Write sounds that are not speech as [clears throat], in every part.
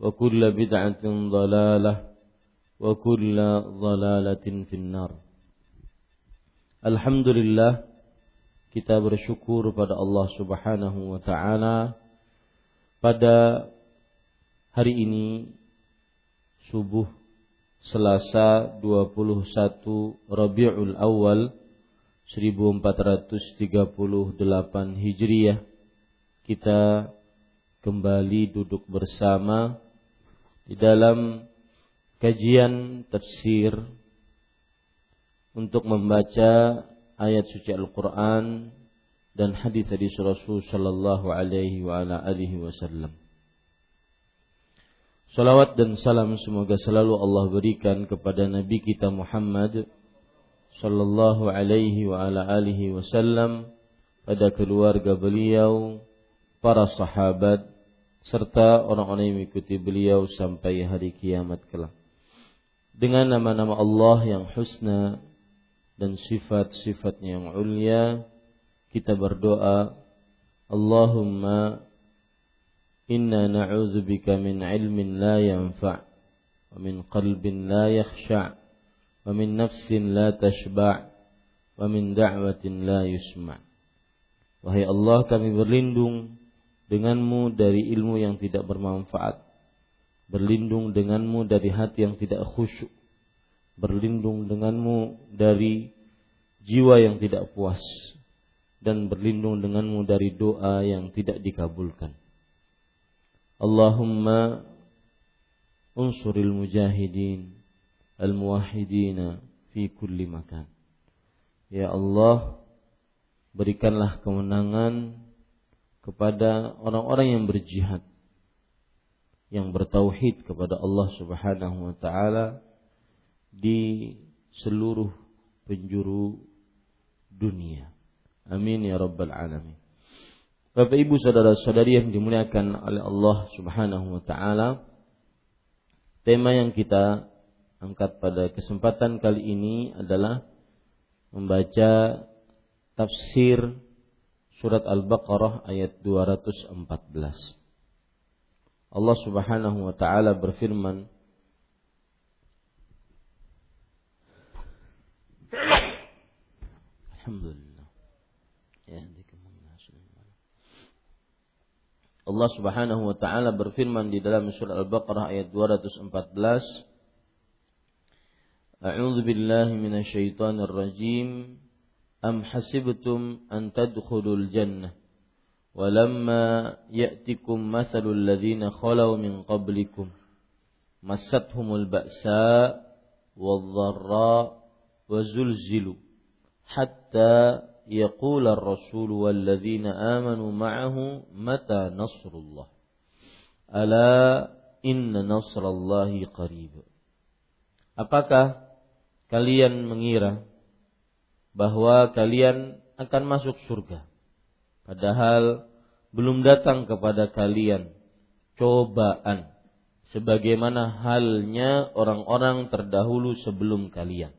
وكل بدعة ضلالة وكل ضلالة في النار Alhamdulillah kita bersyukur pada Allah Subhanahu wa taala pada hari ini subuh Selasa 21 Rabiul Awal 1438 Hijriah kita kembali duduk bersama di dalam kajian tafsir untuk membaca ayat suci Al-Quran dan hadis-hadis Rasul Sallallahu Alaihi wa ala alihi Wasallam. Salawat dan salam semoga selalu Allah berikan kepada Nabi kita Muhammad Sallallahu Alaihi wa ala alihi Wasallam pada keluarga beliau, para sahabat, serta orang-orang yang mengikuti beliau sampai hari kiamat kelak. Dengan nama-nama Allah yang husna dan sifat-sifatnya yang ulia, kita berdoa, Allahumma inna na'udzubika min ilmin la yanfa' wa min qalbin la yakhsha' wa min nafsin la tashba' wa min da'watin la yusma' Wahai Allah kami berlindung denganmu dari ilmu yang tidak bermanfaat. Berlindung denganmu dari hati yang tidak khusyuk. Berlindung denganmu dari jiwa yang tidak puas. Dan berlindung denganmu dari doa yang tidak dikabulkan. Allahumma unsuril mujahidin al-muwahidina fi kulli makan. Ya Allah, berikanlah kemenangan kepada orang-orang yang berjihad yang bertauhid kepada Allah Subhanahu wa taala di seluruh penjuru dunia. Amin ya rabbal alamin. Bapak Ibu saudara-saudari yang dimuliakan oleh Allah Subhanahu wa taala, tema yang kita angkat pada kesempatan kali ini adalah membaca tafsir surat Al-Baqarah ayat 214. Allah Subhanahu wa taala berfirman Alhamdulillah. Ya, Allah Subhanahu wa taala berfirman di dalam surah Al-Baqarah ayat 214 A'udzu billahi minasyaitonir rajim أم حسبتم أن تدخلوا الجنة؟ ولما يأتكم مثل الذين خلوا من قبلكم ba'sa wal-dharra wa zulzilu hatta يقول الرسول والذين آمنوا معه متى نصر الله؟ ألا إن نصر الله قريب. Apakah kalian mengira bahwa kalian akan masuk surga. Padahal belum datang kepada kalian cobaan sebagaimana halnya orang-orang terdahulu sebelum kalian.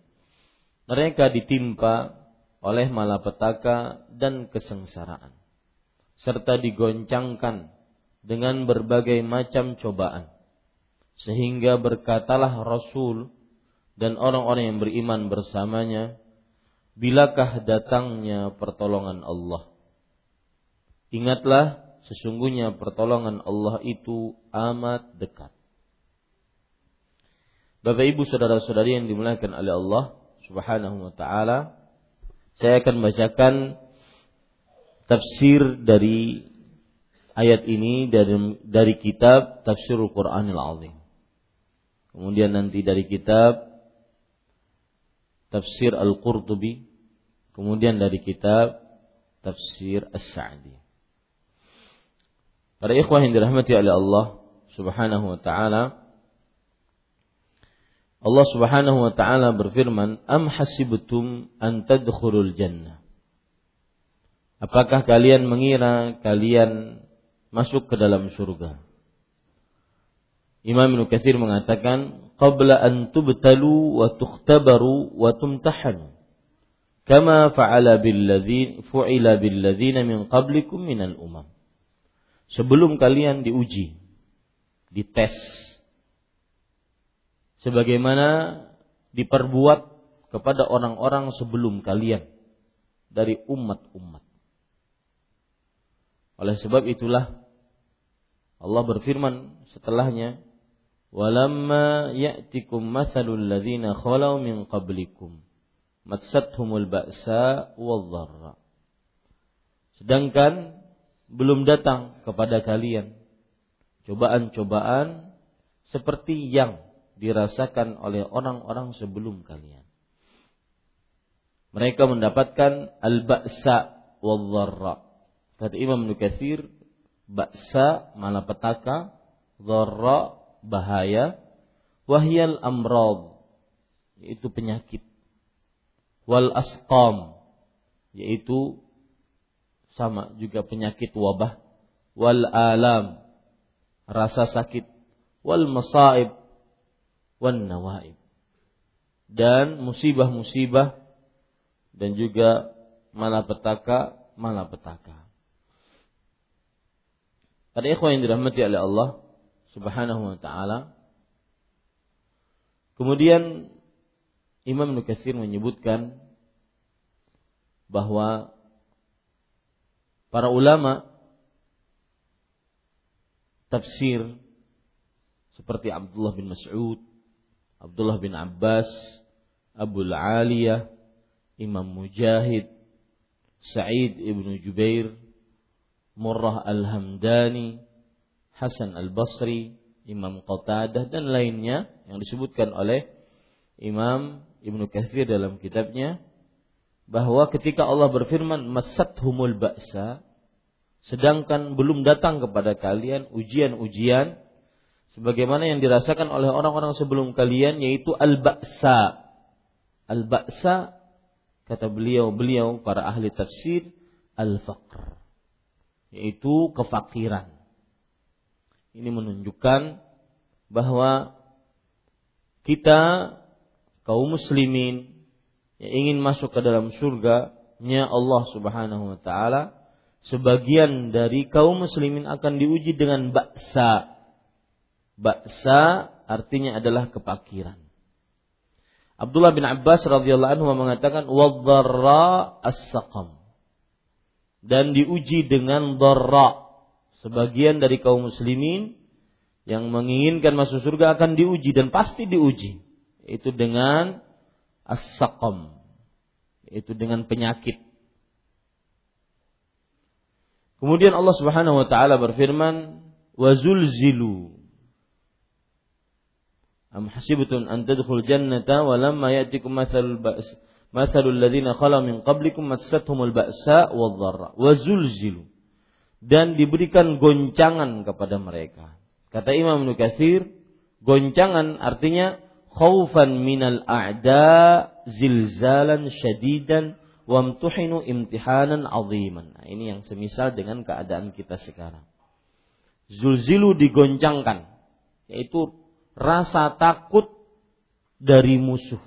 Mereka ditimpa oleh malapetaka dan kesengsaraan serta digoncangkan dengan berbagai macam cobaan sehingga berkatalah Rasul dan orang-orang yang beriman bersamanya bilakah datangnya pertolongan Allah ingatlah sesungguhnya pertolongan Allah itu amat dekat Bapak Ibu saudara-saudari yang dimuliakan oleh Allah Subhanahu wa taala saya akan bacakan tafsir dari ayat ini dari dari kitab Tafsirul Qur'anil Azim. Kemudian nanti dari kitab Tafsir Al-Qurtubi, kemudian dari kitab Tafsir As-Sa'di. Para ikhwah yang dirahmati oleh Allah Subhanahu wa taala, Allah Subhanahu wa taala berfirman, "Am hasibtum an tadkhulul jannah?" Apakah kalian mengira kalian masuk ke dalam surga? Imam Ibnu Katsir mengatakan, "Qabla an tubtalu wa tukhtabaru wa tumtahanu." Kama fa'ala billadzin fu'ila billadzina min qablikum umam. Sebelum kalian diuji, dites, sebagaimana diperbuat kepada orang-orang sebelum kalian dari umat-umat. Oleh sebab itulah Allah berfirman setelahnya, "Walamma ya'tikum masalul ladzina khalau min qablikum matsathumul ba'sa wadh-dharra." Sedangkan belum datang kepada kalian cobaan-cobaan seperti yang dirasakan oleh orang-orang sebelum kalian. Mereka mendapatkan al-ba'sa wal-dharra. Kata Imam Nukathir, ba'sa malapetaka, dharra bahaya, wahyal amrad yaitu penyakit. Wal asqam yaitu sama juga penyakit wabah. Wal alam rasa sakit. Wal masaib wan nawaib dan musibah-musibah dan juga malapetaka malapetaka. Pada ikhwan yang dirahmati oleh Allah Subhanahu wa taala. Kemudian Imam Nukatsir menyebutkan bahwa para ulama tafsir seperti Abdullah bin Mas'ud Abdullah bin Abbas, Abu Aliyah, Imam Mujahid, Sa'id ibnu Jubair, Murrah Al-Hamdani, Hasan Al-Basri, Imam Qatadah dan lainnya yang disebutkan oleh Imam Ibnu Katsir dalam kitabnya bahwa ketika Allah berfirman humul ba'sa sedangkan belum datang kepada kalian ujian-ujian sebagaimana yang dirasakan oleh orang-orang sebelum kalian yaitu al-ba'sa. Al-ba'sa kata beliau-beliau para ahli tafsir al-faqr yaitu kefakiran. Ini menunjukkan bahwa kita kaum muslimin yang ingin masuk ke dalam surga-Nya Allah Subhanahu wa taala sebagian dari kaum muslimin akan diuji dengan baksa Baksa artinya adalah kepakiran. Abdullah bin Abbas radhiyallahu anhu mengatakan wadharra as-saqam. Dan diuji dengan dharra. Sebagian dari kaum muslimin yang menginginkan masuk surga akan diuji dan pasti diuji. Itu dengan as-saqam. Itu dengan penyakit. Kemudian Allah Subhanahu wa taala berfirman, "Wazulzilu Am hasibtum an tadkhul jannata wa lamma ya'tikum mathalul ba's mathalul ladzina khala min qablikum massathumul ba'sa wadh-dharra dan diberikan goncangan kepada mereka. Kata Imam Nukathir, goncangan artinya khaufan minal a'da zilzalan syadidan wamtuhinu imtihanan aziman. Nah, ini yang semisal dengan keadaan kita sekarang. Zulzilu digoncangkan, yaitu rasa takut dari musuh.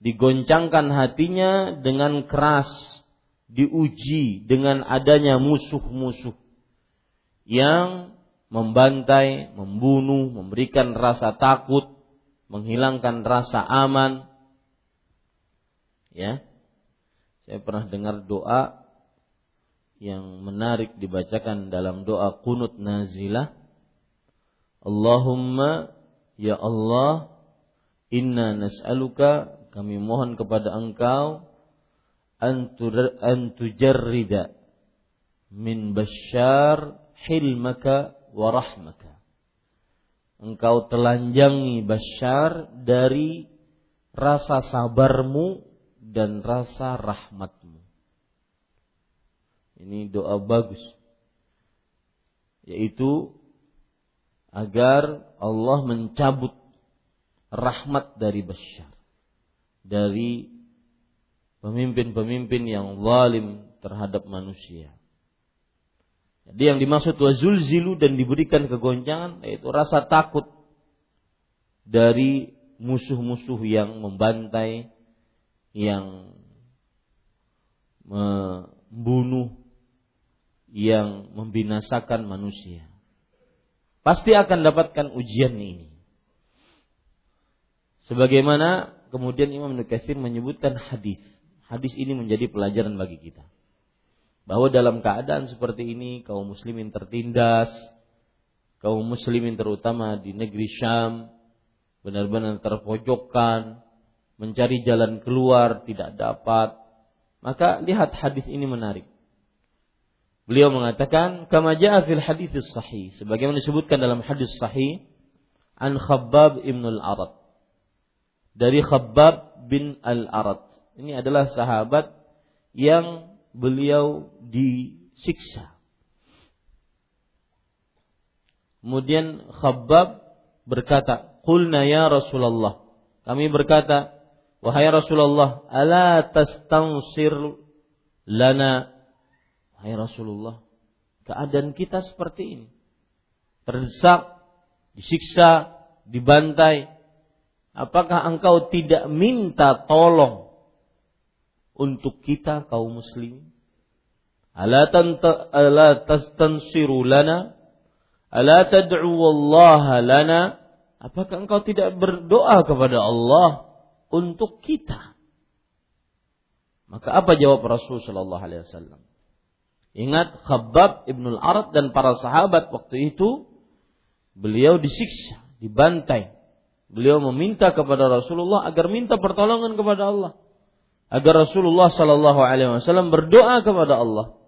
Digoncangkan hatinya dengan keras, diuji dengan adanya musuh-musuh yang membantai, membunuh, memberikan rasa takut, menghilangkan rasa aman, ya. Saya pernah dengar doa yang menarik dibacakan dalam doa kunut nazilah. Allahumma ya Allah inna nas'aluka kami mohon kepada engkau antujarrida min bashar hilmaka wa rahmaka engkau telanjangi Bashar dari rasa sabarmu dan rasa rahmatmu. Ini doa bagus. Yaitu agar Allah mencabut rahmat dari Bashar. Dari pemimpin-pemimpin yang zalim terhadap manusia. Jadi yang dimaksud wazulzilu dan diberikan kegoncangan yaitu rasa takut dari musuh-musuh yang membantai yang membunuh, yang membinasakan manusia. Pasti akan dapatkan ujian ini. Sebagaimana kemudian Imam Nukathir menyebutkan hadis. Hadis ini menjadi pelajaran bagi kita. Bahwa dalam keadaan seperti ini kaum muslimin tertindas, kaum muslimin terutama di negeri Syam benar-benar terpojokkan, mencari jalan keluar tidak dapat, maka lihat hadis ini menarik. Beliau mengatakan, "Kama jaa fil hadis sahih." Sebagaimana disebutkan dalam hadis sahih an Khabbab ibn al-Arad. Dari Khabbab bin al-Arad. Ini adalah sahabat yang beliau disiksa. Kemudian Khabbab berkata, "Qulna ya Rasulullah." Kami berkata, Wahai Rasulullah, ala tastansir lana. Wahai Rasulullah, keadaan kita seperti ini. Terdesak, disiksa, dibantai. Apakah engkau tidak minta tolong untuk kita kaum muslimin? Ala ala tastansiru lana? Ala tad'u Allah lana? Apakah engkau tidak berdoa kepada Allah untuk kita. Maka apa jawab Rasul Shallallahu Alaihi Wasallam? Ingat Khabbab ibnul Arad dan para sahabat waktu itu beliau disiksa, dibantai. Beliau meminta kepada Rasulullah agar minta pertolongan kepada Allah, agar Rasulullah Shallallahu Alaihi Wasallam berdoa kepada Allah.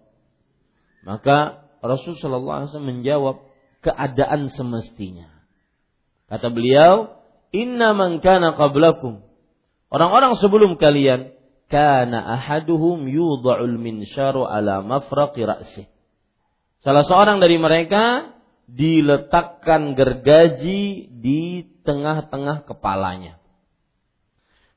Maka Rasul Shallallahu Alaihi Wasallam menjawab keadaan semestinya. Kata beliau, Inna man kana qablakum Orang-orang sebelum kalian kana ahaduhum yudha'ul minsyaru ala mafraqi ra'si. Salah seorang dari mereka diletakkan gergaji di tengah-tengah kepalanya.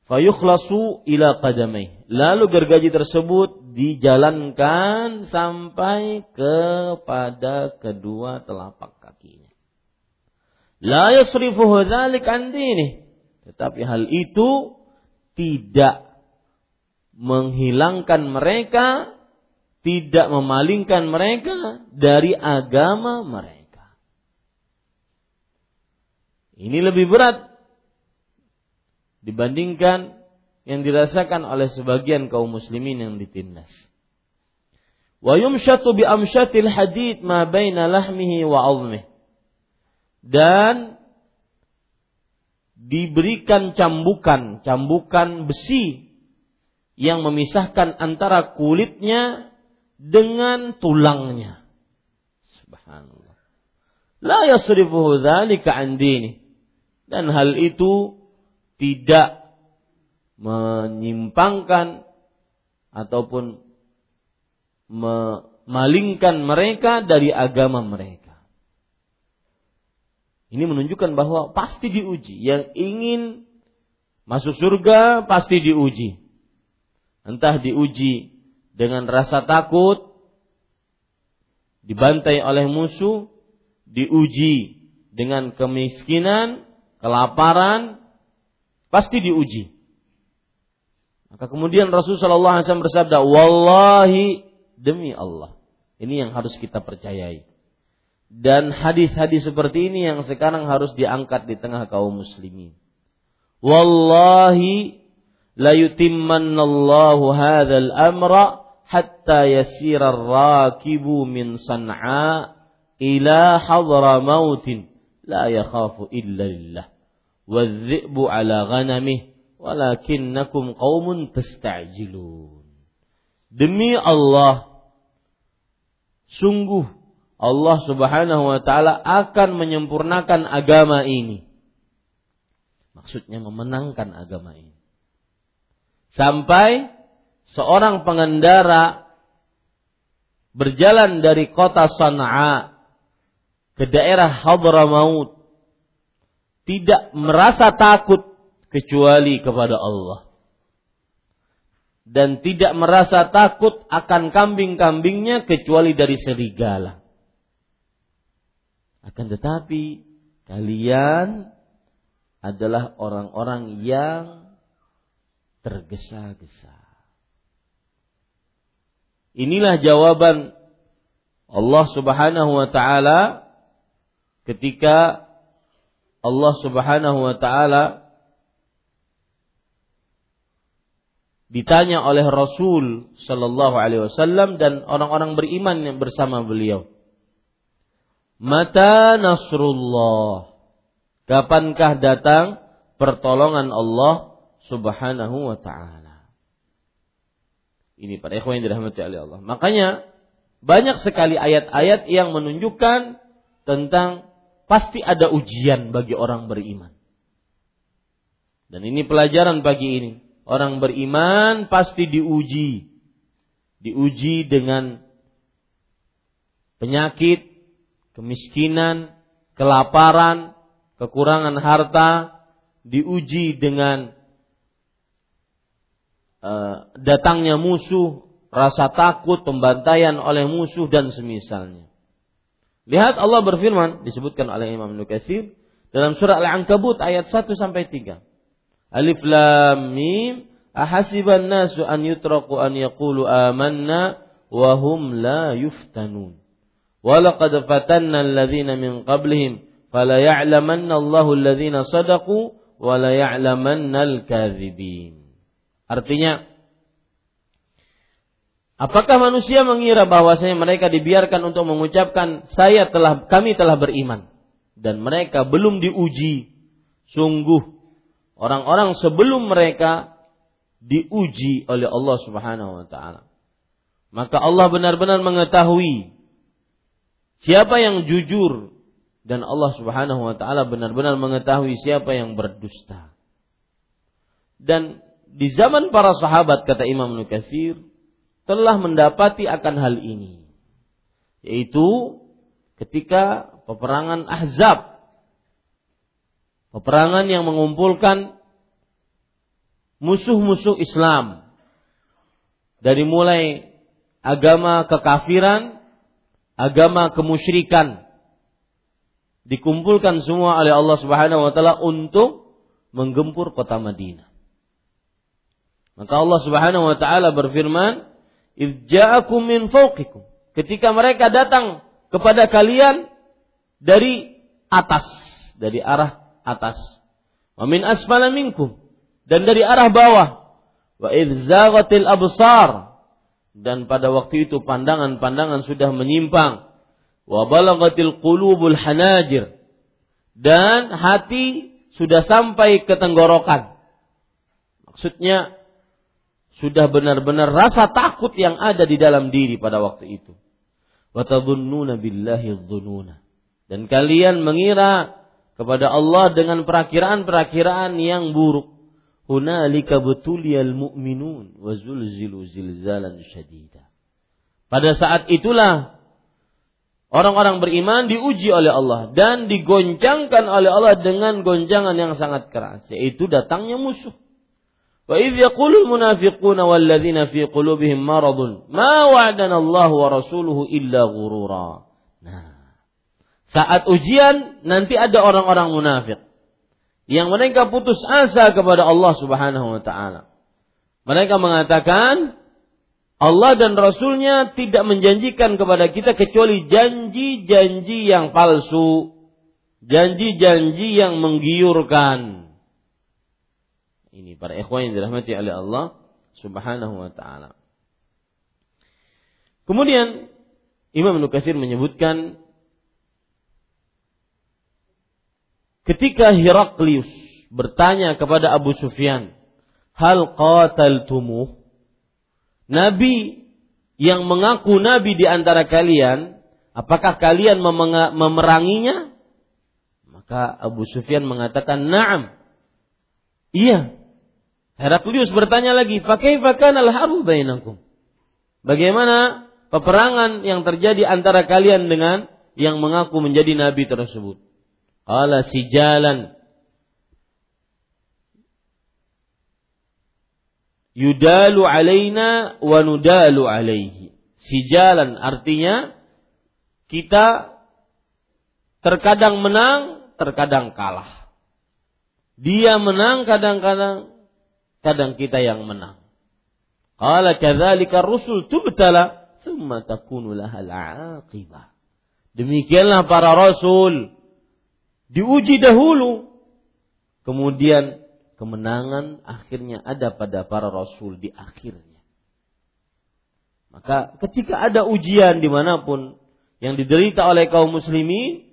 Fayukhlasu ila qadamai. Lalu gergaji tersebut dijalankan sampai kepada kedua telapak kakinya. La yasrifuhu dzalik an Tetapi hal itu tidak menghilangkan mereka, tidak memalingkan mereka dari agama mereka. Ini lebih berat dibandingkan yang dirasakan oleh sebagian kaum muslimin yang ditindas. Wa yumshatu bi amshatil hadid ma baina lahmihi wa Dan diberikan cambukan, cambukan besi yang memisahkan antara kulitnya dengan tulangnya. Subhanallah. La yasrifuhu dzalika an dini. dan hal itu tidak menyimpangkan ataupun memalingkan mereka dari agama mereka. Ini menunjukkan bahwa pasti diuji. Yang ingin masuk surga pasti diuji. Entah diuji dengan rasa takut, dibantai oleh musuh, diuji dengan kemiskinan, kelaparan, pasti diuji. Maka kemudian Rasulullah SAW bersabda, Wallahi demi Allah. Ini yang harus kita percayai. Dan hadis-hadis seperti ini yang sekarang harus diangkat di tengah kaum muslimin. Wallahi la yutimmannallahu hadzal amra hatta yasira rakibu min san'a ila hadra mautin la yakhafu illa lillah. Wadh-dhi'bu ala ghanamih walakinnakum qaumun. Demi Allah sungguh Allah Subhanahu wa taala akan menyempurnakan agama ini. Maksudnya memenangkan agama ini. Sampai seorang pengendara berjalan dari kota Sana'a ke daerah Hadramaut tidak merasa takut kecuali kepada Allah dan tidak merasa takut akan kambing-kambingnya kecuali dari serigala. Akan tetapi kalian adalah orang-orang yang tergesa-gesa. Inilah jawaban Allah Subhanahu wa taala ketika Allah Subhanahu wa taala ditanya oleh Rasul Shallallahu Alaihi Wasallam dan orang-orang beriman yang bersama beliau. Mata Nasrullah. Kapankah datang pertolongan Allah Subhanahu wa taala? Ini para ikhwan yang dirahmati oleh Allah. Makanya banyak sekali ayat-ayat yang menunjukkan tentang pasti ada ujian bagi orang beriman. Dan ini pelajaran pagi ini orang beriman pasti diuji. Diuji dengan penyakit, kemiskinan, kelaparan, kekurangan harta, diuji dengan uh, datangnya musuh, rasa takut, pembantaian oleh musuh dan semisalnya. Lihat Allah berfirman disebutkan oleh Imam Nukatsir dalam surah Al-Ankabut ayat 1 sampai 3. Alif lam mim ahasiban nasu an yutraku an yaqulu amanna wa hum la yuftanun. Walaqad fatanna alladhina min qablihim fala ya'lamanna Allahu alladhina sadaqu wa la ya'lamanna al-kadzibin. Artinya Apakah manusia mengira bahwasanya mereka dibiarkan untuk mengucapkan saya telah kami telah beriman dan mereka belum diuji sungguh orang-orang sebelum mereka diuji oleh Allah Subhanahu wa taala. Maka Allah benar-benar mengetahui siapa yang jujur dan Allah Subhanahu wa taala benar-benar mengetahui siapa yang berdusta. Dan di zaman para sahabat kata Imam Nukatsir telah mendapati akan hal ini yaitu ketika peperangan Ahzab Peperangan yang mengumpulkan musuh-musuh Islam. Dari mulai agama kekafiran, agama kemusyrikan. Dikumpulkan semua oleh Allah Subhanahu wa taala untuk menggempur kota Madinah. Maka Allah Subhanahu wa taala berfirman, "Idza'akum min fawqikum." Ketika mereka datang kepada kalian dari atas, dari arah atas. Wa min asfala minkum dan dari arah bawah. Wa idzaghatil absar dan pada waktu itu pandangan-pandangan sudah menyimpang. Wa balagatil qulubul hanajir dan hati sudah sampai ke tenggorokan. Maksudnya sudah benar-benar rasa takut yang ada di dalam diri pada waktu itu. Billahi dhununa. Dan kalian mengira kepada Allah dengan perakiraan-perakiraan yang buruk. Hunalika betuliyal mu'minun wa zulzilu zilzalan syadida. Pada saat itulah orang-orang beriman diuji oleh Allah dan digoncangkan oleh Allah dengan goncangan yang sangat keras, yaitu datangnya musuh. Wa idh yaqulul munafiquna walladzina fi qulubihim maradun ma wa rasuluhu illa ghurura. Nah, saat ujian nanti ada orang-orang munafik yang mereka putus asa kepada Allah Subhanahu wa taala. Mereka mengatakan Allah dan Rasulnya tidak menjanjikan kepada kita kecuali janji-janji yang palsu, janji-janji yang menggiurkan. Ini para ikhwan yang dirahmati oleh Allah Subhanahu wa taala. Kemudian Imam Nukasir menyebutkan ketika Heraklius bertanya kepada Abu Sufyan, "Hal qataltumuh?" Nabi yang mengaku nabi di antara kalian, apakah kalian memeranginya? Maka Abu Sufyan mengatakan, "Na'am." Iya, Heraklius bertanya lagi? Bagaimana peperangan yang terjadi antara kalian dengan yang mengaku menjadi nabi tersebut? Ala sijalan yudalu alaina wa nudalu alaihi. Sijalan artinya kita terkadang menang, terkadang kalah. Dia menang kadang-kadang kadang kita yang menang. Qala kadzalika rusul tubtala thumma takunu lahal aqibah. Demikianlah para rasul diuji dahulu kemudian kemenangan akhirnya ada pada para rasul di akhirnya. Maka ketika ada ujian di mana pun yang diderita oleh kaum muslimin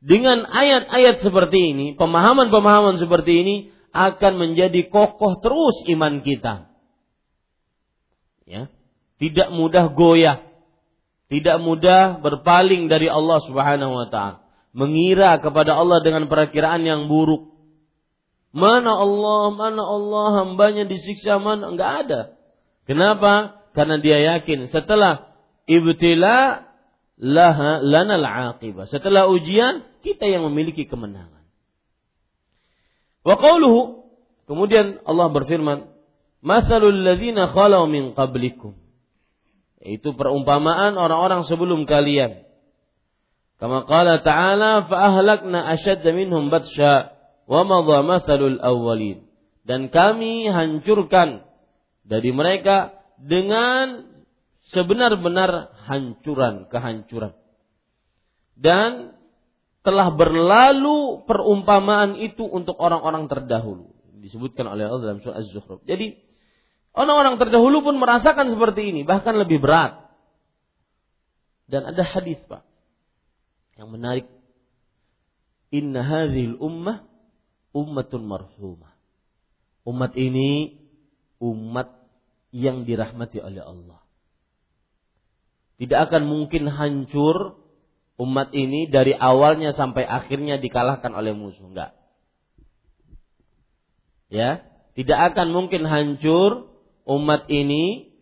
dengan ayat-ayat seperti ini, pemahaman-pemahaman seperti ini, akan menjadi kokoh terus iman kita. Ya, tidak mudah goyah, tidak mudah berpaling dari Allah Subhanahu wa taala, mengira kepada Allah dengan perakiraan yang buruk. Mana Allah, mana Allah hambanya disiksa mana enggak ada. Kenapa? Karena dia yakin setelah ibtila laha lanal aqibah. Setelah ujian kita yang memiliki kemenangan. Wa qawluhu kemudian Allah berfirman, "Masalul ladzina khalau min qablikum." Itu perumpamaan orang-orang sebelum kalian. Kama qala ta'ala fa ahlakna ashadda minhum batsha wa madha masalul awwalin. Dan kami hancurkan dari mereka dengan sebenar-benar hancuran, kehancuran. Dan telah berlalu perumpamaan itu untuk orang-orang terdahulu. Disebutkan oleh Allah dalam surah Az-Zukhruf. Jadi orang-orang terdahulu pun merasakan seperti ini, bahkan lebih berat. Dan ada hadis Pak yang menarik. Inna hadhil ummah ummatun marhumah. Umat ini umat yang dirahmati oleh Allah. Tidak akan mungkin hancur umat ini dari awalnya sampai akhirnya dikalahkan oleh musuh enggak ya tidak akan mungkin hancur umat ini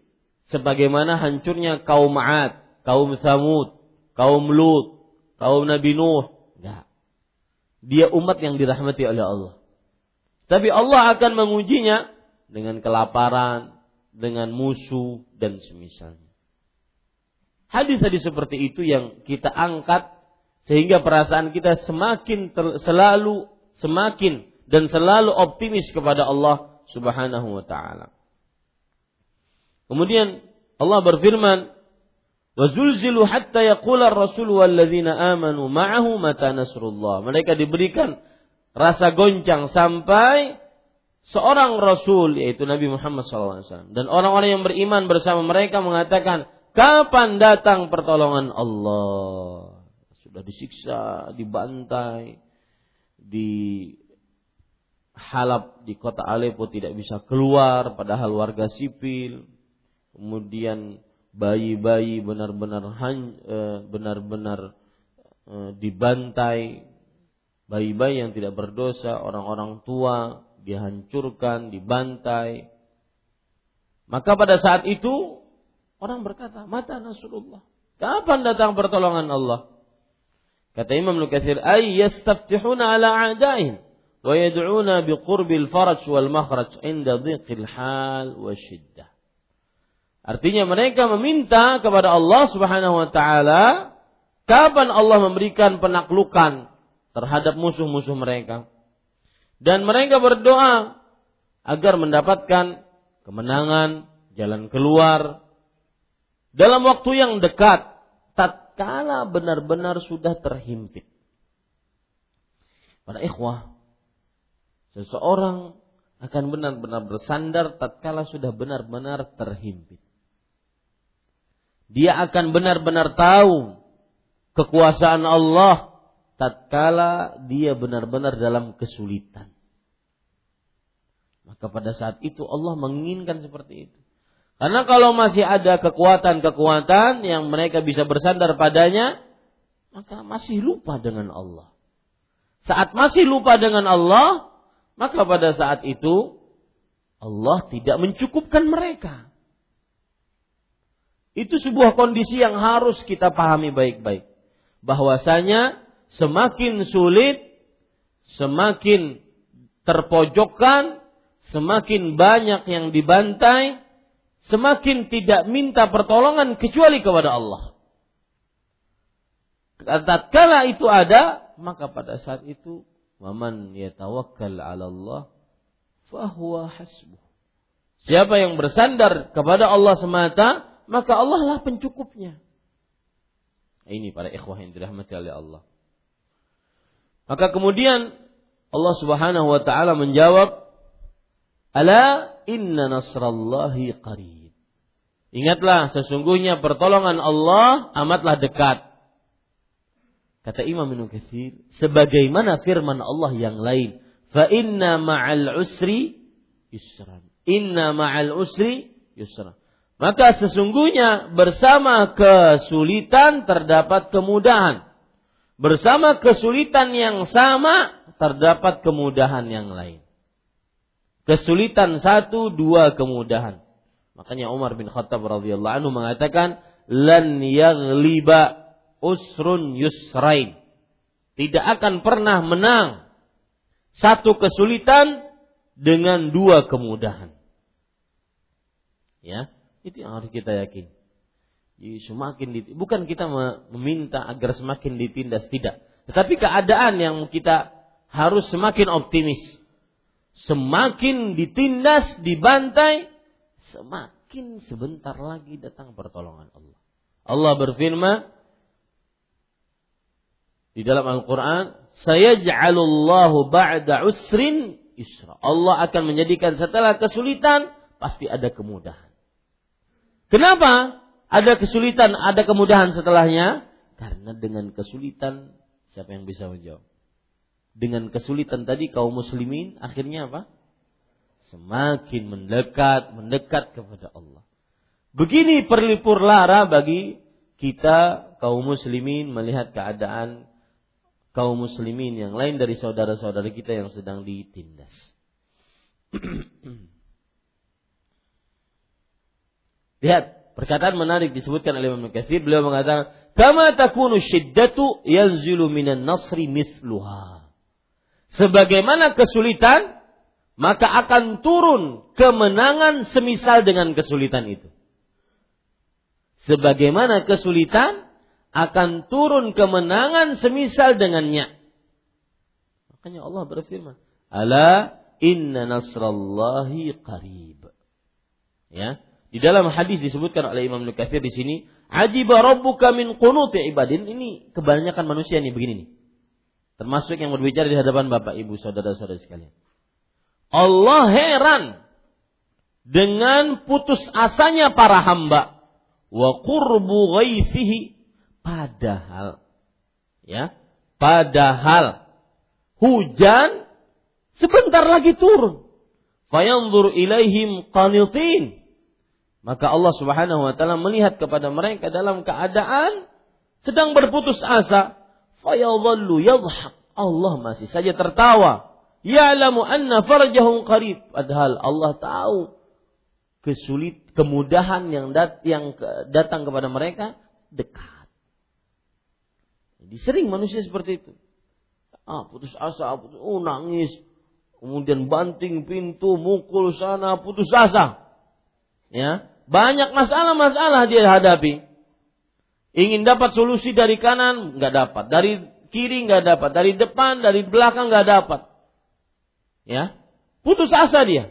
sebagaimana hancurnya kaum Ma'ad, kaum Samud, kaum Lut, kaum Nabi Nuh. Enggak. Dia umat yang dirahmati oleh Allah. Tapi Allah akan mengujinya dengan kelaparan, dengan musuh dan semisalnya. Hadis-hadis seperti itu yang kita angkat sehingga perasaan kita semakin ter, selalu semakin dan selalu optimis kepada Allah Subhanahu wa taala. Kemudian Allah berfirman, "Wa zulzilu hatta yaqula ar-rasul walladzina amanu ma'ahu mata nasrullah." Mereka diberikan rasa goncang sampai seorang rasul yaitu Nabi Muhammad SAW dan orang-orang yang beriman bersama mereka mengatakan Kapan datang pertolongan Allah? Sudah disiksa, dibantai, di Halab di kota Aleppo tidak bisa keluar padahal warga sipil. Kemudian bayi-bayi benar-benar eh, benar-benar eh, dibantai bayi-bayi yang tidak berdosa, orang-orang tua dihancurkan, dibantai. Maka pada saat itu orang berkata, "Mata Nasrullah." Kapan datang pertolongan Allah? Kata Imam Nukathir, "Ay yastaftihuna ala a'daihim wa yad'una biqurbil faraj wal makhraj inda dhiqil hal wa shiddah." Artinya mereka meminta kepada Allah Subhanahu wa taala kapan Allah memberikan penaklukan terhadap musuh-musuh mereka. Dan mereka berdoa agar mendapatkan kemenangan, jalan keluar dalam waktu yang dekat tatkala benar-benar sudah terhimpit. Para ikhwah, seseorang akan benar-benar bersandar tatkala sudah benar-benar terhimpit. Dia akan benar-benar tahu kekuasaan Allah tatkala dia benar-benar dalam kesulitan. Maka pada saat itu Allah menginginkan seperti itu. Karena kalau masih ada kekuatan-kekuatan yang mereka bisa bersandar padanya, maka masih lupa dengan Allah. Saat masih lupa dengan Allah, maka pada saat itu Allah tidak mencukupkan mereka. Itu sebuah kondisi yang harus kita pahami baik-baik. Bahwasanya semakin sulit, semakin terpojokkan, semakin banyak yang dibantai, semakin tidak minta pertolongan kecuali kepada Allah. Tatkala itu ada, maka pada saat itu waman yatawakkal 'ala Allah fahuwa hasbuh. Siapa yang bersandar kepada Allah semata, maka Allah lah pencukupnya. Ini para ikhwah yang dirahmati oleh Allah. Maka kemudian Allah Subhanahu wa taala menjawab, "Ala inna nasrallahi qarib." Ingatlah sesungguhnya pertolongan Allah amatlah dekat. Kata Imam Ibnu Katsir, sebagaimana firman Allah yang lain, "Fa inna ma'al usri yusran." Inna ma'al usri yusran. Maka sesungguhnya bersama kesulitan terdapat kemudahan. Bersama kesulitan yang sama terdapat kemudahan yang lain. Kesulitan satu, dua kemudahan. Makanya Umar bin Khattab radhiyallahu anhu mengatakan, "Lan yaghliba usrun yusrain." Tidak akan pernah menang satu kesulitan dengan dua kemudahan. Ya, itu yang harus kita yakin. Jadi semakin bukan kita meminta agar semakin ditindas tidak, tetapi keadaan yang kita harus semakin optimis. Semakin ditindas, dibantai, semakin sebentar lagi datang pertolongan Allah. Allah berfirman di dalam Al-Qur'an, "Sayaj'alullahu ba'da usrin isra." Allah akan menjadikan setelah kesulitan pasti ada kemudahan. Kenapa? Ada kesulitan, ada kemudahan setelahnya. Karena dengan kesulitan, siapa yang bisa menjawab? Dengan kesulitan tadi kaum muslimin akhirnya apa? Semakin mendekat, mendekat kepada Allah. Begini perlipur lara bagi kita kaum muslimin melihat keadaan kaum muslimin yang lain dari saudara-saudara kita yang sedang ditindas. [clears throat] Lihat, Perkataan menarik disebutkan oleh Imam Katsir, beliau mengatakan, "Kama takunu syiddatu yanzilu minan nasri mithluha." Sebagaimana kesulitan, maka akan turun kemenangan semisal dengan kesulitan itu. Sebagaimana kesulitan akan turun kemenangan semisal dengannya. Makanya Allah berfirman, "Ala inna nasrallahi qarib." Ya, di dalam hadis disebutkan oleh Imam Nukathir di sini, "Ajiba rabbuka min qunuti ibadin." Ini kebanyakan manusia nih begini nih. Termasuk yang berbicara di hadapan Bapak, Ibu, saudara-saudara sekalian. Allah heran dengan putus asanya para hamba wa qurbu ghaifihi padahal ya padahal hujan sebentar lagi turun fayanzur ilaihim qanitin maka Allah Subhanahu wa taala melihat kepada mereka dalam keadaan sedang berputus asa. Fayadhallu yadhhak Allah masih saja tertawa. Ya'lamu anna farjahum qarib. Padahal Allah tahu kesulit kemudahan yang dat, yang datang kepada mereka dekat. Jadi sering manusia seperti itu. Ah, putus asa, putus, oh nangis, kemudian banting pintu, mukul sana, putus asa. Ya, banyak masalah-masalah dia hadapi. Ingin dapat solusi dari kanan, nggak dapat. Dari kiri nggak dapat. Dari depan, dari belakang nggak dapat. Ya, putus asa dia.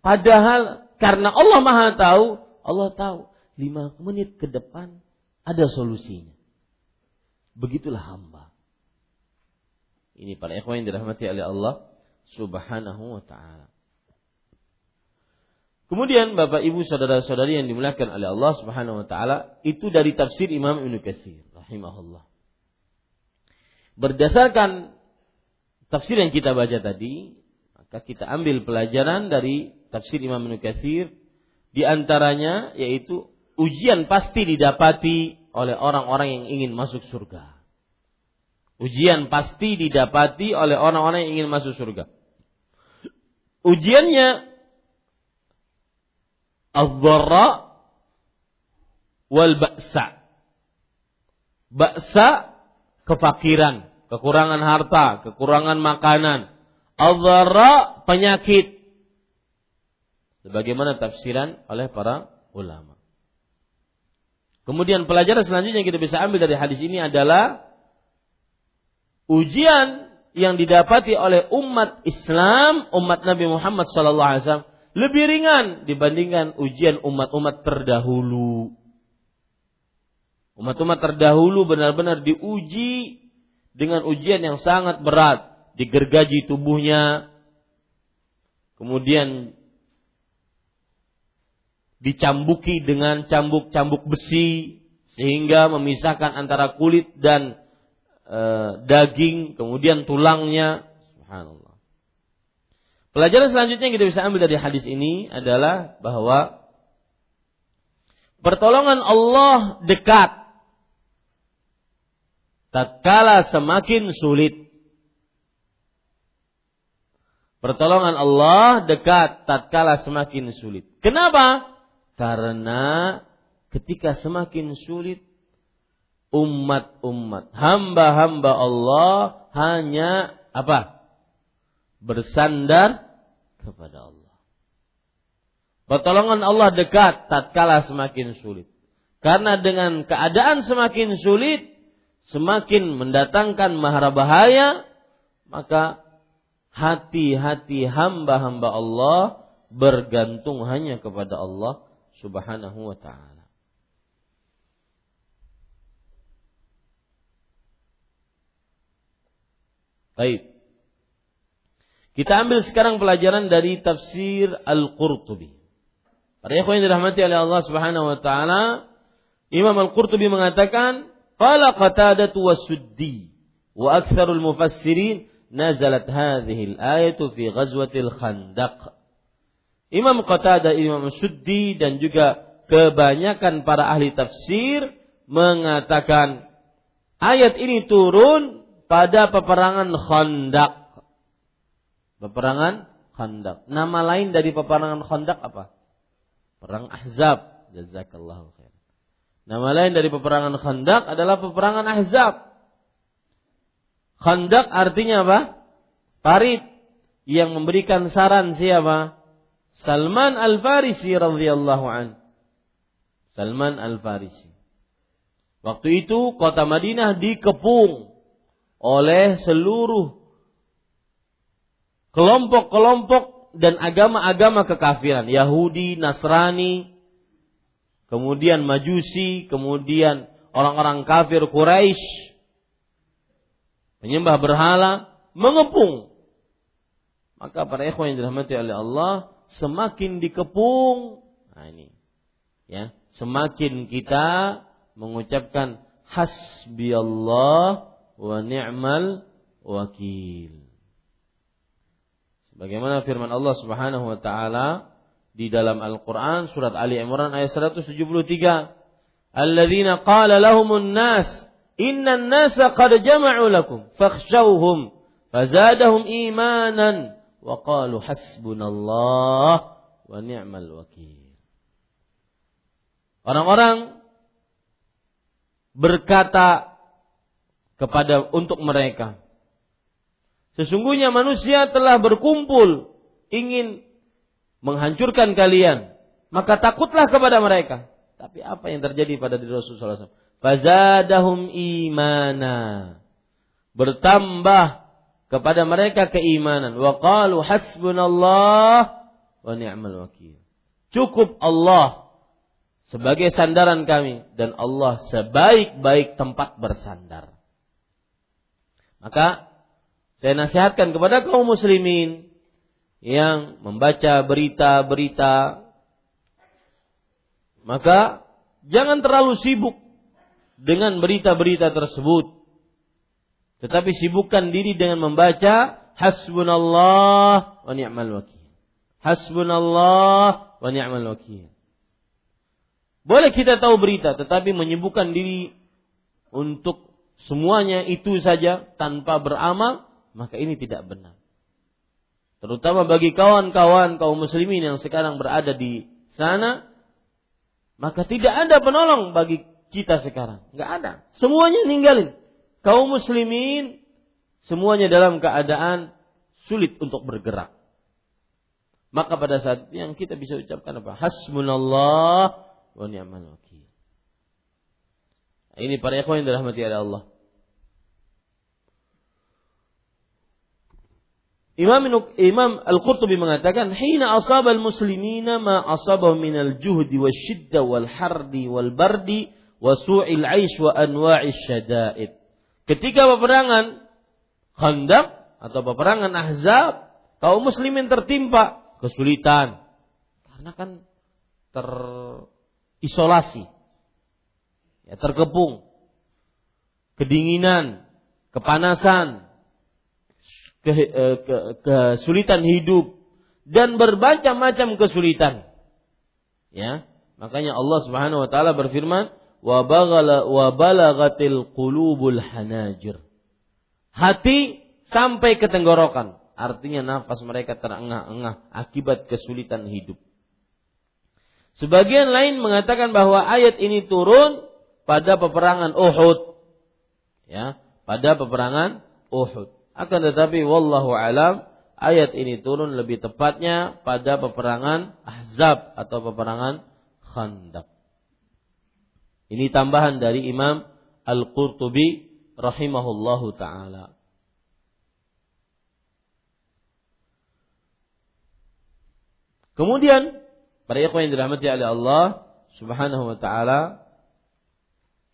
Padahal karena Allah Maha tahu, Allah tahu lima menit ke depan ada solusinya. Begitulah hamba. Ini para ikhwan yang dirahmati oleh Allah Subhanahu wa taala. Kemudian Bapak Ibu saudara-saudari yang dimuliakan oleh Allah Subhanahu wa taala, itu dari tafsir Imam Ibnu Katsir rahimahullah. Berdasarkan tafsir yang kita baca tadi, maka kita ambil pelajaran dari tafsir Imam Ibnu Katsir di antaranya yaitu ujian pasti didapati oleh orang-orang yang ingin masuk surga. Ujian pasti didapati oleh orang-orang yang ingin masuk surga. Ujiannya al-dharra wal ba'sa. Ba'sa kefakiran, kekurangan harta, kekurangan makanan. Al-dharra penyakit. Sebagaimana tafsiran oleh para ulama. Kemudian pelajaran selanjutnya yang kita bisa ambil dari hadis ini adalah ujian yang didapati oleh umat Islam, umat Nabi Muhammad SAW lebih ringan dibandingkan ujian umat-umat terdahulu. Umat-umat terdahulu benar-benar diuji dengan ujian yang sangat berat, digergaji tubuhnya, kemudian dicambuki dengan cambuk-cambuk besi sehingga memisahkan antara kulit dan e, daging, kemudian tulangnya. Subhanallah. Pelajaran selanjutnya yang kita bisa ambil dari hadis ini adalah bahwa pertolongan Allah dekat tatkala semakin sulit. Pertolongan Allah dekat tatkala semakin sulit. Kenapa? Karena ketika semakin sulit umat-umat hamba-hamba Allah hanya apa? Bersandar kepada Allah. Pertolongan Allah dekat tatkala semakin sulit. Karena dengan keadaan semakin sulit, semakin mendatangkan mahara bahaya, maka hati-hati hamba-hamba Allah bergantung hanya kepada Allah Subhanahu wa taala. Baik. Kita ambil sekarang pelajaran dari tafsir Al-Qurtubi. Para ikhwan yang dirahmati oleh Allah Subhanahu wa taala, Imam Al-Qurtubi mengatakan, "Qala Qatadah wa Suddi wa aktsarul mufassirin nazalat hadhihi al-ayatu fi ghazwatil Khandaq." Imam Qatadah, Imam Suddi dan juga kebanyakan para ahli tafsir mengatakan ayat ini turun pada peperangan Khandaq Peperangan Khandaq. Nama lain dari peperangan Khandaq apa? Perang Ahzab. Jazakallahu khair. Nama lain dari peperangan Khandaq adalah peperangan Ahzab. Khandaq artinya apa? Parit yang memberikan saran siapa? Salman Al-Farisi radhiyallahu an. Salman Al-Farisi. Waktu itu kota Madinah dikepung oleh seluruh kelompok-kelompok dan agama-agama kekafiran, Yahudi, Nasrani, kemudian Majusi, kemudian orang-orang kafir Quraisy, penyembah berhala, mengepung. Maka para ikhwan yang dirahmati oleh Allah, semakin dikepung, nah ini, ya, semakin kita mengucapkan hasbi Allah wa ni'mal wakil. Bagaimana firman Allah Subhanahu wa taala di dalam Al-Qur'an surat Ali Imran ayat 173. Alladzina qala lahumun nas innan nasa qad jama'u lakum fakhshawhum fazadahum imanan wa qalu hasbunallah wa ni'mal wakil. Orang-orang berkata kepada untuk mereka, sesungguhnya manusia telah berkumpul ingin menghancurkan kalian, maka takutlah kepada mereka. Tapi apa yang terjadi pada diri Rasulullah SAW? Fazadahum imana. Bertambah kepada mereka keimanan. Wa qalu hasbunallah wa ni'mal wakil. Cukup Allah sebagai sandaran kami dan Allah sebaik-baik tempat bersandar. Maka saya nasihatkan kepada kaum muslimin yang membaca berita-berita maka jangan terlalu sibuk dengan berita-berita tersebut. Tetapi sibukkan diri dengan membaca hasbunallah wa ni'mal wakil. Hasbunallah wa ni'mal wakil. Boleh kita tahu berita tetapi menyibukkan diri untuk semuanya itu saja tanpa beramal, maka ini tidak benar. Terutama bagi kawan-kawan kaum muslimin yang sekarang berada di sana maka tidak ada penolong bagi kita sekarang. Nggak ada. Semuanya ninggalin. Kaum muslimin semuanya dalam keadaan sulit untuk bergerak. Maka pada saat yang kita bisa ucapkan apa? Hasbunallah wa ni'mal wakil. Ini para ikhwan yang dirahmati oleh Allah. Imam Imam Al-Qurtubi mengatakan, "Hina asaba al-muslimina ma asabahu min al-juhdi wasyidda wal hardi wal bardi wa su'il 'aish wa anwa'i syada'id." Ketika peperangan Khandaq atau peperangan Ahzab, kaum muslimin tertimpa kesulitan karena kan terisolasi. Ya, terkepung. Kedinginan, kepanasan, ke, eh, ke, kesulitan hidup dan bermacam-macam kesulitan. Ya, makanya Allah Subhanahu wa taala berfirman, "Wa baghala wa balagatil qulubul hanajir." Hati sampai ke tenggorokan, artinya nafas mereka terengah-engah akibat kesulitan hidup. Sebagian lain mengatakan bahwa ayat ini turun pada peperangan Uhud. Ya, pada peperangan Uhud. Akan tetapi wallahu alam ayat ini turun lebih tepatnya pada peperangan Ahzab atau peperangan Khandaq. Ini tambahan dari Imam Al-Qurtubi rahimahullahu taala. Kemudian para ikhwan yang dirahmati oleh Allah Subhanahu wa taala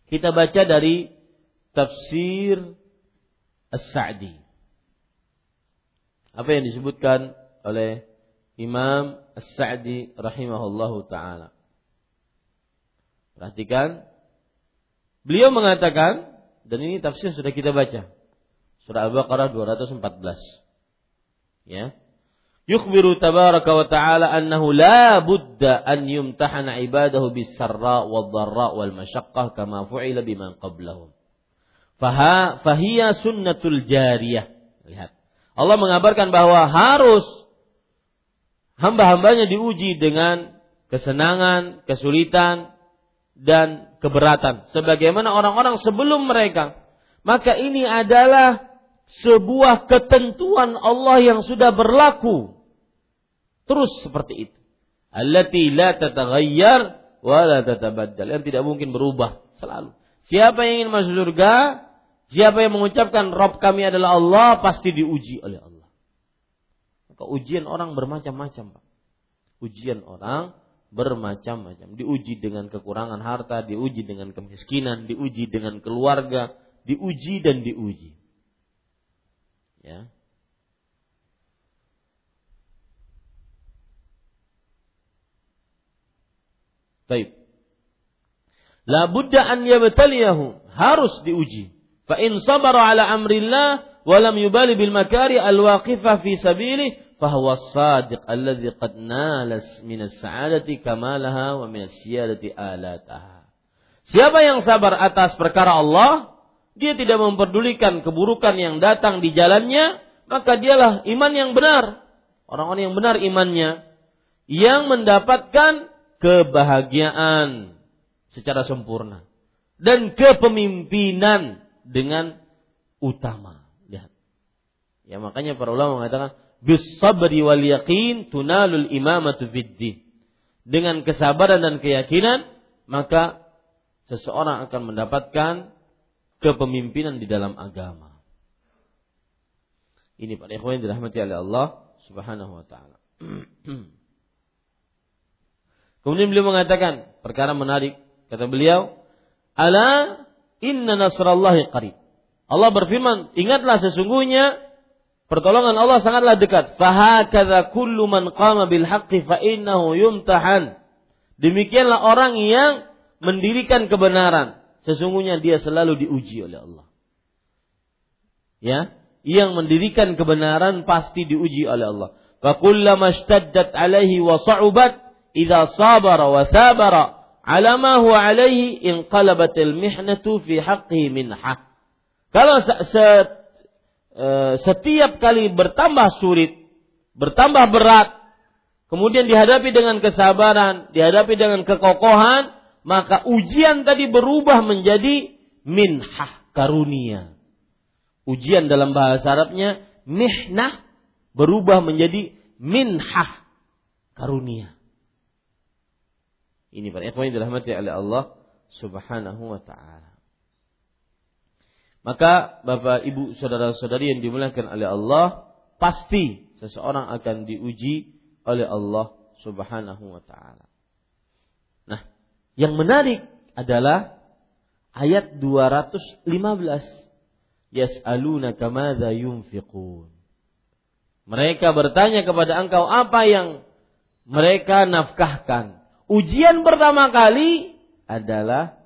kita baca dari tafsir As-Sa'di apa yang disebutkan oleh Imam As-Sa'di rahimahullahu taala. Perhatikan beliau mengatakan dan ini tafsir sudah kita baca. Surah Al-Baqarah 214. Ya. Yukhbiru tabaraka wa ta'ala annahu la budda an yumtahana ibadahu bis sarra wal dharra wal masyaqqah kama fu'ila biman qablahum. Faha fahiya sunnatul jariyah. Lihat. Allah mengabarkan bahwa harus hamba-hambanya diuji dengan kesenangan, kesulitan, dan keberatan. Sebagaimana orang-orang sebelum mereka. Maka ini adalah sebuah ketentuan Allah yang sudah berlaku. Terus seperti itu. Allati la tataghayyar wa la tatabaddal. Yang tidak mungkin berubah selalu. Siapa yang ingin masuk surga, Siapa yang mengucapkan Rob kami adalah Allah pasti diuji oleh Allah. Maka ujian orang bermacam-macam, Pak. Ujian orang bermacam-macam. Diuji dengan kekurangan harta, diuji dengan kemiskinan, diuji dengan keluarga, diuji dan diuji. Ya. Baik. La budda an yabtaliyahu, harus diuji. Fa in sabara ala amrillah wa lam yubali bil makari al waqifah fi sabilih fahuwa sadiq alladhi qad nala min as-sa'adati kamalaha wa min as-siyadati alataha. Siapa yang sabar atas perkara Allah, dia tidak memperdulikan keburukan yang datang di jalannya maka dialah iman yang benar. Orang-orang yang benar imannya yang mendapatkan kebahagiaan secara sempurna dan kepemimpinan dengan utama. Lihat. Ya makanya para ulama mengatakan bis wal yaqin tunalul imamatu fid Dengan kesabaran dan keyakinan maka seseorang akan mendapatkan kepemimpinan di dalam agama. Ini pada ikhwan dirahmati oleh Allah Subhanahu wa taala. [clears throat] Kemudian beliau mengatakan perkara menarik kata beliau, "Ala inna nasrallahi qarib." Allah berfirman, "Ingatlah sesungguhnya pertolongan Allah sangatlah dekat. Fahakadza kullu man qama bil haqqi fa innahu yumtahan." Demikianlah orang yang mendirikan kebenaran, sesungguhnya dia selalu diuji oleh Allah. Ya, yang mendirikan kebenaran pasti diuji oleh Allah. Fa kullama alaihi wa sa'ubat idza sabara wa sabara ala ma huwa alaihi al-mihnatu fi haqqihi minhah. Kalau se, se, e, setiap kali bertambah sulit, bertambah berat, kemudian dihadapi dengan kesabaran, dihadapi dengan kekokohan, maka ujian tadi berubah menjadi minhah, karunia. Ujian dalam bahasa Arabnya mihnah berubah menjadi minhah, karunia. Ini para ikhwan yang dirahmati oleh Allah Subhanahu wa taala. Maka Bapak Ibu saudara-saudari yang dimuliakan oleh Allah, pasti seseorang akan diuji oleh Allah Subhanahu wa taala. Nah, yang menarik adalah ayat 215. Yas'alunaka madza yunfiqun. Mereka bertanya kepada engkau apa yang mereka nafkahkan. Ujian pertama kali adalah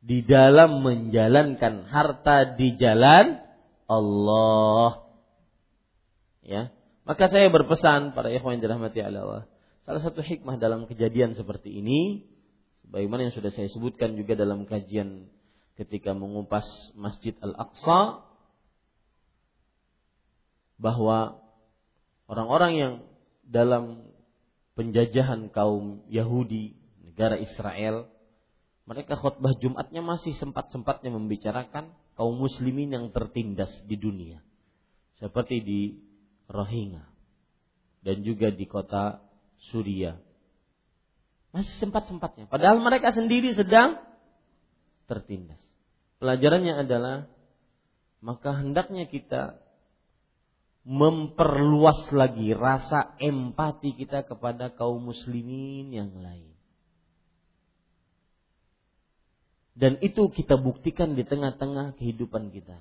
di dalam menjalankan harta di jalan Allah. Ya. Maka saya berpesan para ikhwan yang dirahmati Allah. Salah satu hikmah dalam kejadian seperti ini bagaimana yang sudah saya sebutkan juga dalam kajian ketika mengupas Masjid Al-Aqsa bahwa orang-orang yang dalam penjajahan kaum Yahudi, negara Israel, mereka khutbah Jumatnya masih sempat-sempatnya membicarakan kaum muslimin yang tertindas di dunia. Seperti di Rohingya dan juga di kota Suria. Masih sempat-sempatnya. Padahal mereka sendiri sedang tertindas. Pelajarannya adalah maka hendaknya kita memperluas lagi rasa empati kita kepada kaum muslimin yang lain. Dan itu kita buktikan di tengah-tengah kehidupan kita.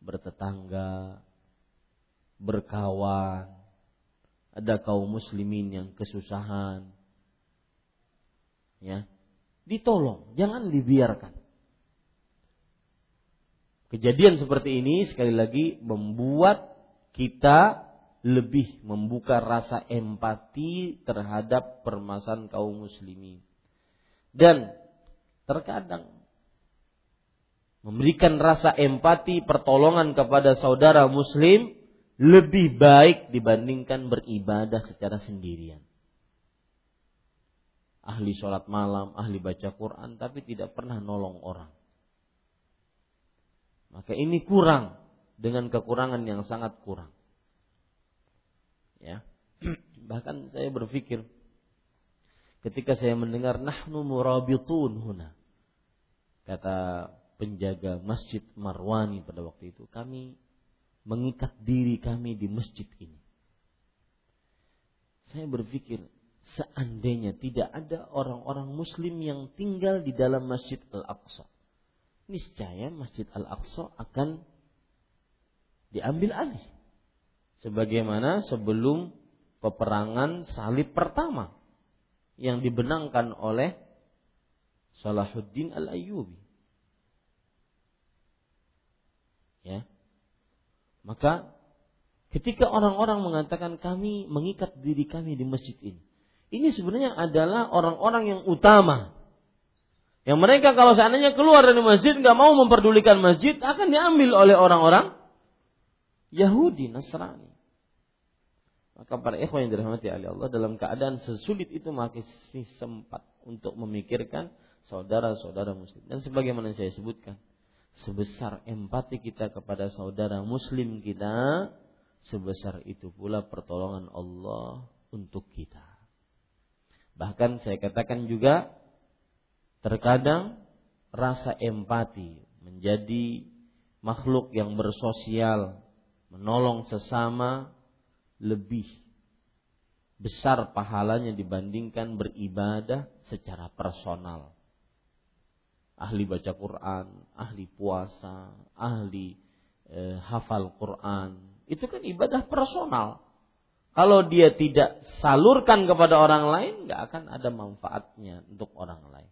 Bertetangga, berkawan, ada kaum muslimin yang kesusahan. Ya. Ditolong, jangan dibiarkan. Kejadian seperti ini sekali lagi membuat kita lebih membuka rasa empati terhadap permasalahan kaum muslimin. Dan terkadang memberikan rasa empati pertolongan kepada saudara muslim lebih baik dibandingkan beribadah secara sendirian. Ahli sholat malam, ahli baca Quran, tapi tidak pernah nolong orang. Maka ini kurang dengan kekurangan yang sangat kurang. Ya. [clears throat] Bahkan saya berpikir ketika saya mendengar nahnu murabitun huna. Kata penjaga Masjid Marwani pada waktu itu, kami mengikat diri kami di masjid ini. Saya berpikir, seandainya tidak ada orang-orang muslim yang tinggal di dalam Masjid Al-Aqsa, niscaya Masjid Al-Aqsa akan diambil alih. Sebagaimana sebelum peperangan salib pertama yang dibenangkan oleh Salahuddin Al-Ayyubi. Ya. Maka ketika orang-orang mengatakan kami mengikat diri kami di masjid ini. Ini sebenarnya adalah orang-orang yang utama. Yang mereka kalau seandainya keluar dari masjid nggak mau memperdulikan masjid akan diambil oleh orang-orang Yahudi, Nasrani. Maka para ikhwan yang dirahmati oleh Allah dalam keadaan sesulit itu masih sempat untuk memikirkan saudara-saudara muslim. Dan sebagaimana saya sebutkan, sebesar empati kita kepada saudara muslim kita, sebesar itu pula pertolongan Allah untuk kita. Bahkan saya katakan juga terkadang rasa empati menjadi makhluk yang bersosial, menolong sesama lebih besar pahalanya dibandingkan beribadah secara personal. Ahli baca Quran, ahli puasa, ahli eh, hafal Quran, itu kan ibadah personal. Kalau dia tidak salurkan kepada orang lain, nggak akan ada manfaatnya untuk orang lain.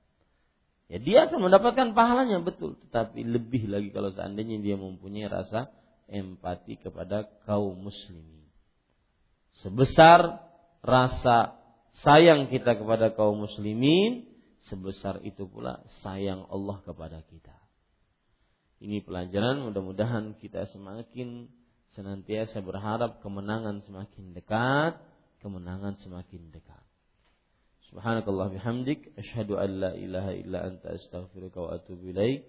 Ya dia akan mendapatkan pahalanya betul, tetapi lebih lagi kalau seandainya dia mempunyai rasa empati kepada kaum muslimin sebesar rasa sayang kita kepada kaum muslimin, sebesar itu pula sayang Allah kepada kita. Ini pelajaran mudah-mudahan kita semakin senantiasa berharap kemenangan semakin dekat, kemenangan semakin dekat. Subhanakallah bihamdik asyhadu an la ilaha illa anta astaghfiruka wa atubu ilaik.